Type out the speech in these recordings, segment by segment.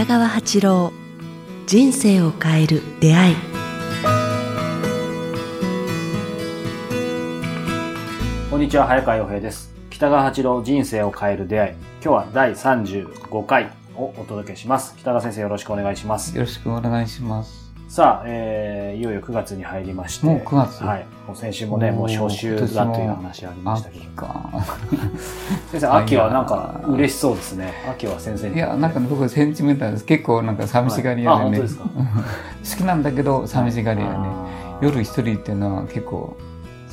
北川八郎人生を変える出会い。こんにちは早川洋平です。北川八郎人生を変える出会い。今日は第35回をお届けします。北川先生よろしくお願いします。よろしくお願いします。さあ、えー、いよいよ9月に入りましてもう9月？はいもう先週もねもう初秋だという話ありましたけど秋か。先生秋はなんか嬉しそうですね秋は先生にいや、なんかね僕センチメンタルです。結構なんか寂しがり屋でね。はいあ本当ですか？好きなんだけど寂しがり屋ね。あー夜一人っていうのは結構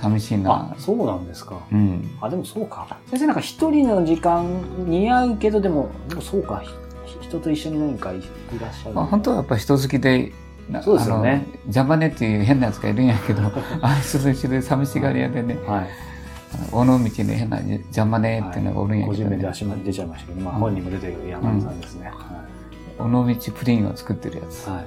寂しいなあ。そうなんですかうん。あでもそうか先生なんか一人の時間似合うけどでもでもそうかひ人と一緒に何かいいらっしゃるまあ、本当はやっぱ人好きで、なそうですよね。あの邪魔ねっていう変なやつがいるんやけど、あいつと一緒で寂しがり屋でね、はい。尾道に変な邪魔ねっていうのがおるんや個けど、ね。人名出ちゃいましたけど、まあ、うん本人も出てる山田さんですね。尾道プリンを作ってるやつ。はい。はい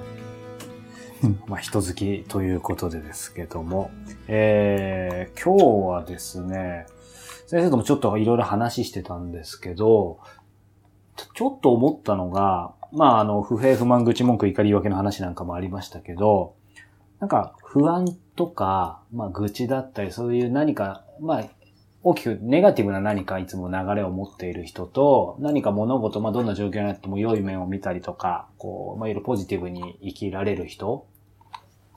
うんまあ、人好きということでですけども、えー、今日はですね、先生ともちょっといろいろ話してたんですけど、ちょっと思ったのが、まあ、あの、不平不満口文句怒り分けの話なんかもありましたけど、なんか不安とか、まあ、愚痴だったり、そういう何か、まあ、大きくネガティブな何かいつも流れを持っている人と、何か物事、まあどんな状況になっても良い面を見たりとか、こう、まあいろいろポジティブに生きられる人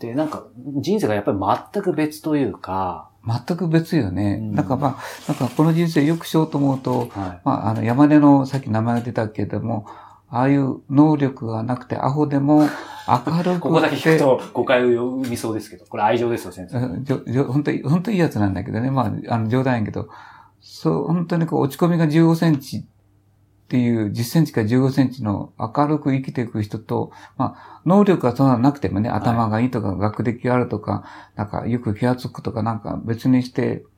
で、なんか人生がやっぱり全く別というか、全く別よね。うんなんかまあ、なんかこの人生よくしようと思うと、はい。まあ、あの、山根のさっき名前が出たけれども、ああいう能力がなくてアホでも明るくて、ここだけ聞くと誤解を生みそうですけど、これ愛情ですよ、先生。うんじょじょ本当に、本当にいいやつなんだけどね。まあ、あの、冗談やけど、そう、本当にこう、落ち込みが15センチっていう、10センチから15センチの明るく生きていく人と、まあ、能力がそんなのなくてもね、頭がいいとか、学歴があるとか、なんか、よく気がつくとか、なんか別にして、な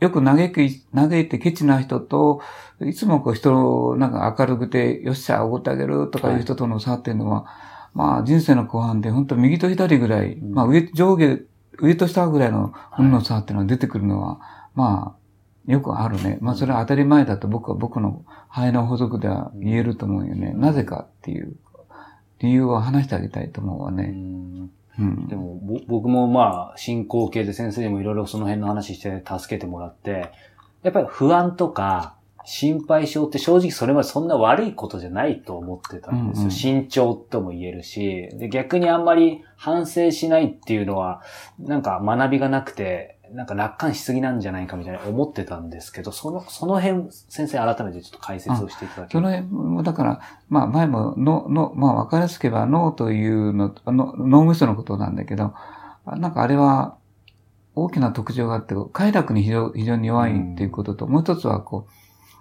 よく嘆き、嘆いてケチな人と、いつもこう人をなんか明るくて、よっしゃ、おごってあげるとかいう人との差っていうのは、まあ人生の後半で本当右と左ぐらい、うんまあ上、上下、上と下ぐらいの運の差っていうのが出てくるのは、まあ、よくあるね。まあそれは当たり前だと僕は僕の肺の補足では言えると思うよね。なぜかっていう理由を話してあげたいと思うわうね。んうん。で僕もまあ、進行形で先生にもいろいろその辺の話して助けてもらって、やっぱり不安とか、心配性って正直それまでそんな悪いことじゃないと思ってたんですよ。うんうん慎重とも言えるし、で、逆にあんまり反省しないっていうのは、なんか学びがなくて、なんか楽観しすぎなんじゃないかみたいな思ってたんですけど、その、その辺、先生改めてちょっと解説をしていただけその辺も、だから、まあ前も、の、の、まあ分かりやすく言えば脳というの、あの脳みそのことなんだけど、あなんかあれは大きな特徴があって、快楽に非常非常に弱いっていうことと、もう一つはこう、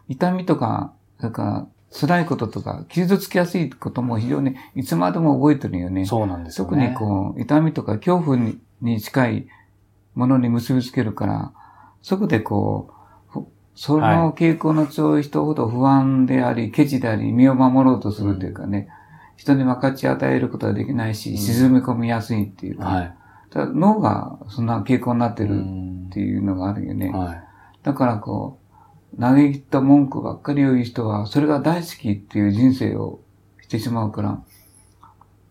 痛みとか、それから辛いこととか、傷つきやすいことも非常にいつまでも覚えてるよね。そうなんですよ特ね。にこう、痛みとか恐怖にに近いものに結びつけるから、そこでこう、ふその傾向の強い人ほど不安であり、ケチであり、身を守ろうとするというかね、人に分かち与えることができないし、うん沈み込みやすいっていうか、はい。ただ脳がそんな傾向になってるうんっていうのがあるよね。はい。だからこう、嘆きと文句ばっかり言う人は、それが大好きっていう人生をしてしまうから、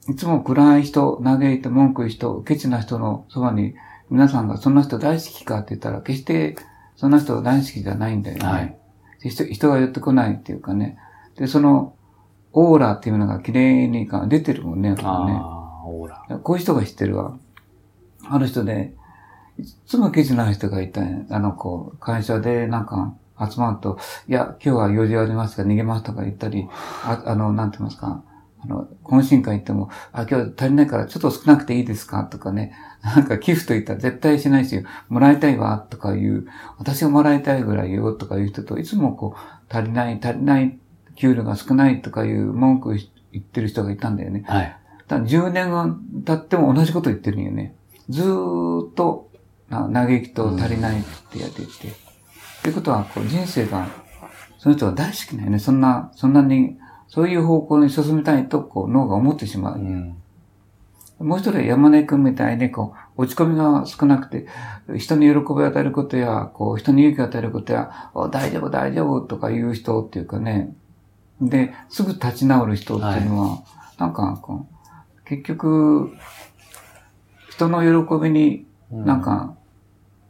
いつも暗い人、嘆いて文句言う人、ケチな人のそばに、皆さんがそんな人大好きかって言ったら、決してそんな人大好きじゃないんだよね。はいで人人が寄ってこないっていうかね。で、その、オーラっていうのが綺麗にか出てるもんね、やっぱね。ああ、オーラ。こういう人が知ってるわ。ある人で、いつもケチな人がいたあの、こう、会社でなんか集まると、いや、今日は用事ありますか？ら逃げますとか言ったり、ああの、なんて言いますか、あの、懇親会行っても、あ、今日足りないからちょっと少なくていいですか？とかね、なんか寄付と言ったら絶対しないし、もらいたいわとかいう、私がもらいたいぐらいよとかいう人と、いつもこう、足りない、足りない、給料が少ないとかいう文句言ってる人がいたんだよね。はい。だから10年が経っても同じこと言ってるんよね。ずーっと、な嘆きと足りないってやってて。っうことは、こう人生が、その人が大好きなんよね。そんな、そんなに、そういう方向に進みたいと、こう脳が思ってしまう。うん。もう一人は山根くんみたいに、こう、落ち込みが少なくて、人に喜びを与えることや、こう、人に勇気を与えることや、お大丈夫大丈夫とか言う人っていうかね、で、すぐ立ち直る人っていうのは、なんかこう、結局、人の喜びに、なんか、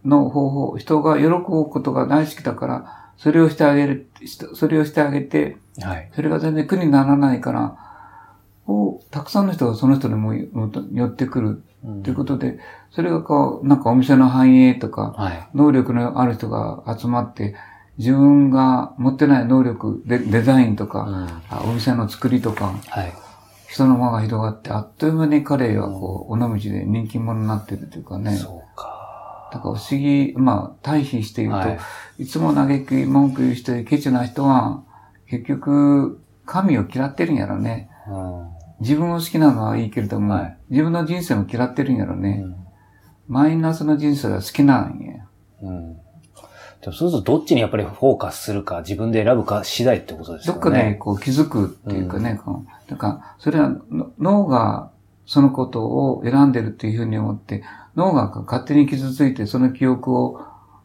の方法、人が喜ぶことが大好きだから、それをしてあげる、それをしてあげて、はい。それが全然苦にならないから、こう、たくさんの人がその人にも寄ってくるということで、それがこう、なんかお店の繁栄とか、はい。能力のある人が集まって、自分が持ってない能力で、デザインとか、うんあお店の作りとか、はい。人の輪が広がって、あっという間に彼はこう、尾道で人気者になってるというかね。そうか。だから不思議、まあ、対比して言うと、はいい、つも嘆き文句言う人でケチな人は、結局、神を嫌ってるんやろね。うん自分を好きなのはいいけれども、はい自分の人生も嫌ってるんやろね。うんマイナスの人生が好きなんや。うん。でもそうするとどっちにやっぱりフォーカスするか、自分で選ぶか次第ってことですよね。どっかでこう気づくっていうかね、こうだから、それはの脳がそのことを選んでるっていうふうに思って、脳が勝手に傷ついてその記憶を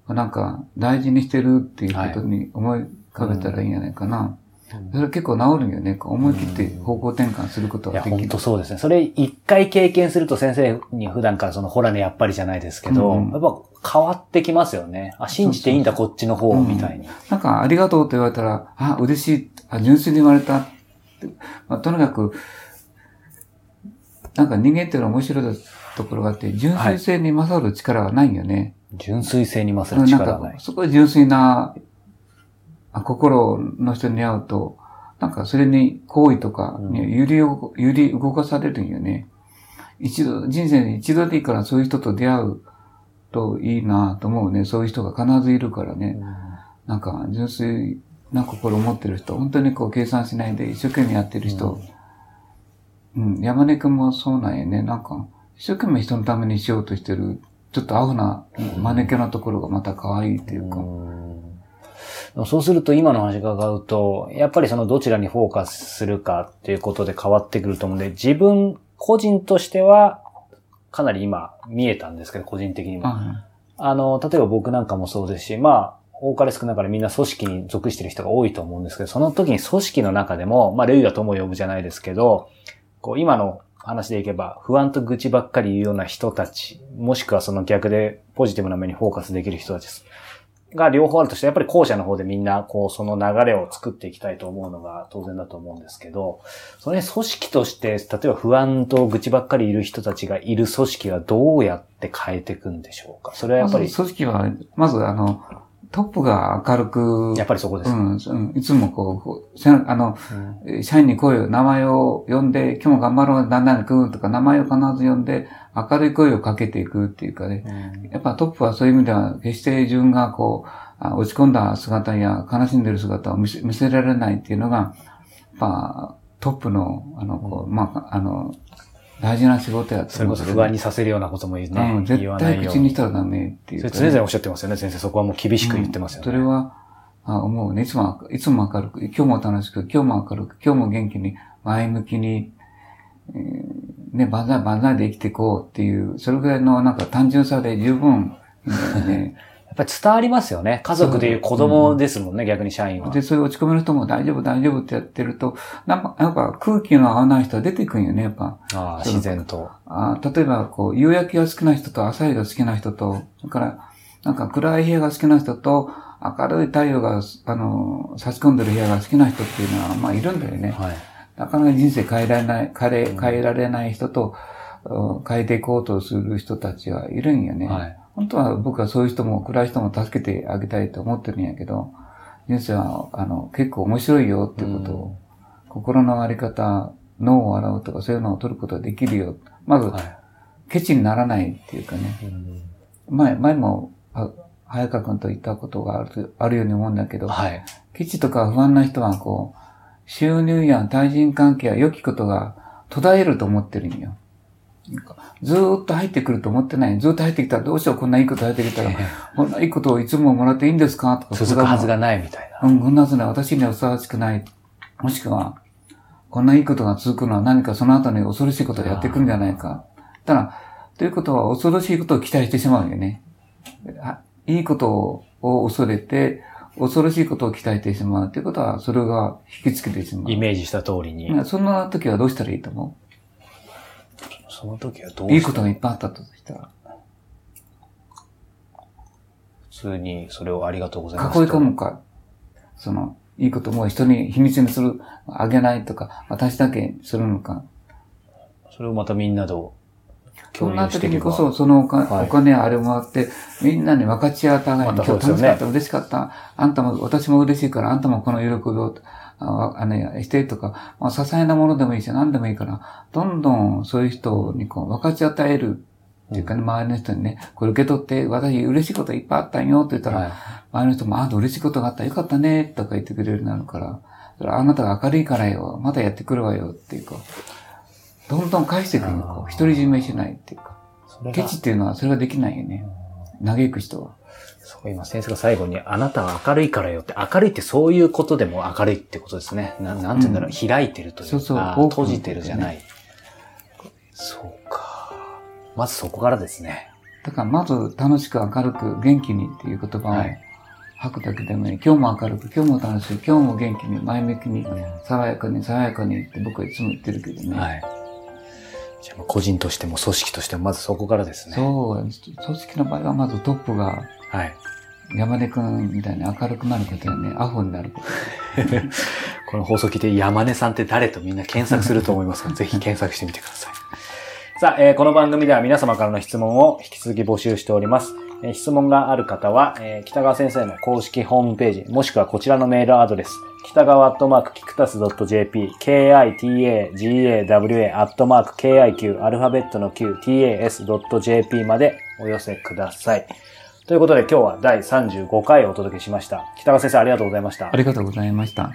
なんか大事にしてるっていうことに思い浮かべたらいいんじゃないかな。うんそれ結構治るんよね。思い切って方向転換することいや、ができる本当。そうですね。それ一回経験すると先生に普段からそのほらね、やっぱりじゃないですけど、うんやっぱ変わってきますよね。あ、信じていいんだ、こっちの方、みたいに。なんか、ありがとうと言われたら、あ、嬉しい、あ、純粋に言われた。まあ、とにかく、なんか人間っていうのは面白いところがあって、純粋性に勝る力はないんよね。純粋性に勝るなん力がない、。かそこで純粋なあ心の人に会うと、なんかそれに行為とかに揺りを、揺り動かされるんよね。一度、人生に一度でいいからそういう人と出会うといいなと思うね。そういう人が必ずいるからね。なんか純粋な心を持ってる人、本当にこう計算しないで一生懸命やってる人。うん、山根くんもそうなんやね。なんか、一生懸命人のためにしようとしてる、ちょっとアホな、間抜けなところがまた可愛いっていうか。うんでもそうすると今の話伺うと、やっぱりそのどちらにフォーカスするかっていうことで変わってくると思うんで、自分個人としてはかなり今見えたんですけど、個人的にも。ああの、例えば僕なんかもそうですし、まあ、多かれ少なかれみんな組織に属してる人が多いと思うんですけど、その時に組織の中でも、まあ、レイが友を呼ぶじゃないですけど、こう、今の話でいけば、不安と愚痴ばっかり言うような人たち、もしくはその逆でポジティブな目にフォーカスできる人たちが両方あるとして、やっぱり後者の方でみんな、こう、その流れを作っていきたいと思うのが当然だと思うんですけど、それ組織として、例えば不安と愚痴ばっかりいる人たちがいる組織はどうやって変えていくんでしょうか？それはやっぱり、組織は、まずあの、トップが明るく、やっぱりそこです。うん、うんいつもこう、あの、うん社員に声を、名前を呼んで、今日も頑張ろう、だんだんくんとか、名前を必ず呼んで、明るい声をかけていくっていうかね。やっぱトップはそういう意味では、決して自分がこう、あ落ち込んだ姿や悲しんでる姿を見せ見せられないっていうのが、やっぱトップの、あの、こう、まあ、あの、大事な仕事やとそれこそ不安にさせるようなことも言うね、うん、絶対。口にしたらダメっていうかね、それ常々おっしゃってますよね、先生。そこはもう厳しく言ってますよね。それは、あ思うね。いつも、いつも明るく、今日も楽しく、今日も明るく、今日も元気に、前向きに、えーね、万歳万歳で生きていこうっていう、それぐらいのなんか単純さで十分ね。やっぱり伝わりますよね。家族でいう子供ですもんね、逆に社員は。で、そういう落ち込みの人も大丈夫、大丈夫ってやってると、なんか、やっぱ空気の合わない人は出てくんよね、やっぱ。ああ自然と。あー例えば、こう、夕焼けが好きな人と朝日が好きな人と、それから、なんか暗い部屋が好きな人と、明るい太陽が、あの、差し込んでる部屋が好きな人っていうのは、まあ、いるんだよね。はい。なかなか人生変えられない、変え、変えられない人と、うん変えていこうとする人たちはいるんよね。はい。本当は僕はそういう人も、暗い人も助けてあげたいと思ってるんやけど、人生は、あの、結構面白いよっていうことを、心のあり方、脳を洗うとかそういうのを取ることができるよ。まず、はい。ケチにならないっていうかね。うん前、前も、あ早川君と言ったことがある、あるように思うんだけど、はい。ケチとか不安な人はこう、収入や対人関係や良きことが途絶えると思ってるんよ。なんかずーっと入ってくると思ってない。ずーっと入ってきたらどうしようこんないいこと入ってきたら、こんないいことをいつももらっていいんですか？とか。続くはずがないみたいな。うん、こんなはずない。私にはふさわしくない。もしくは、こんないいことが続くのは何かその後に恐ろしいことをやってくるんじゃないか。ただ、ということは恐ろしいことを期待してしまうよね。あいいことを恐れて、恐ろしいことを期待してしまうということは、それが引きつけてしまう。イメージした通りに。うんそんな時はどうしたらいいと思その時はどうういいことがいっぱいあったとしたら。普通にそれをありがとうございます囲いと。込むか、その、いいことも人に秘密にする、あげないとか、私だけするのか。それをまたみんなとそんな共有していけば。時にこそ、そのおか、はいお金あれもらって、みんなに分かち合ったがいい。また今日楽しかった、嬉しかった。あんたも、私も嬉しいから、あんたもこの喜びを、ああの、してとか、まあ、些細なものでもいいし、何でもいいから、どんどんそういう人にこう、分かち与える。っていうかね、周りの人にね、これ受け取って、私嬉しいこといっぱいあったんよって言ったら、はい。周りの人も、あ嬉しいことがあった、よかったね、とか言ってくれるようになるから、それあなたが明るいからよ、またやってくるわよっていうか、どんどん返していくよ、こう、独り占めしないっていうか。ケチっていうのはそれができないよね。嘆く人は。そう、今先生が最後に、あなたは明るいからよって、明るいってそういうことでも明るいってことですね。ななんて言うんだろう、開いてるというか、そうそう閉じてるじゃない。そうか。まずそこからですね。だからまず楽しく明るく元気にっていう言葉をはい吐くだけでもいい。今日も明るく、今日も楽しい、今日も元気に、前向きに、爽やかに、爽やかにって僕はいつも言ってるけどね。はい。じゃあ個人としても組織としてもまずそこからですね。そう、組織の場合はまずトップがはい。山根くんみたいに明るくなることやね、アホになること。この放送聞いて山根さんって誰とみんな検索すると思いますか？ら、ぜひ検索してみてください。さあ、えーこの番組では皆様からの質問を引き続き募集しております。えー質問がある方は、えー北川先生の公式ホームページ、もしくはこちらのメールアドレス、北川アットマークキクタス .jp、kitagawa アットマーク kiq、アルファベットの q、tas.jp までお寄せください。ということで今日は第35回をお届けしました。北川先生ありがとうございましたあ。りがとうございました。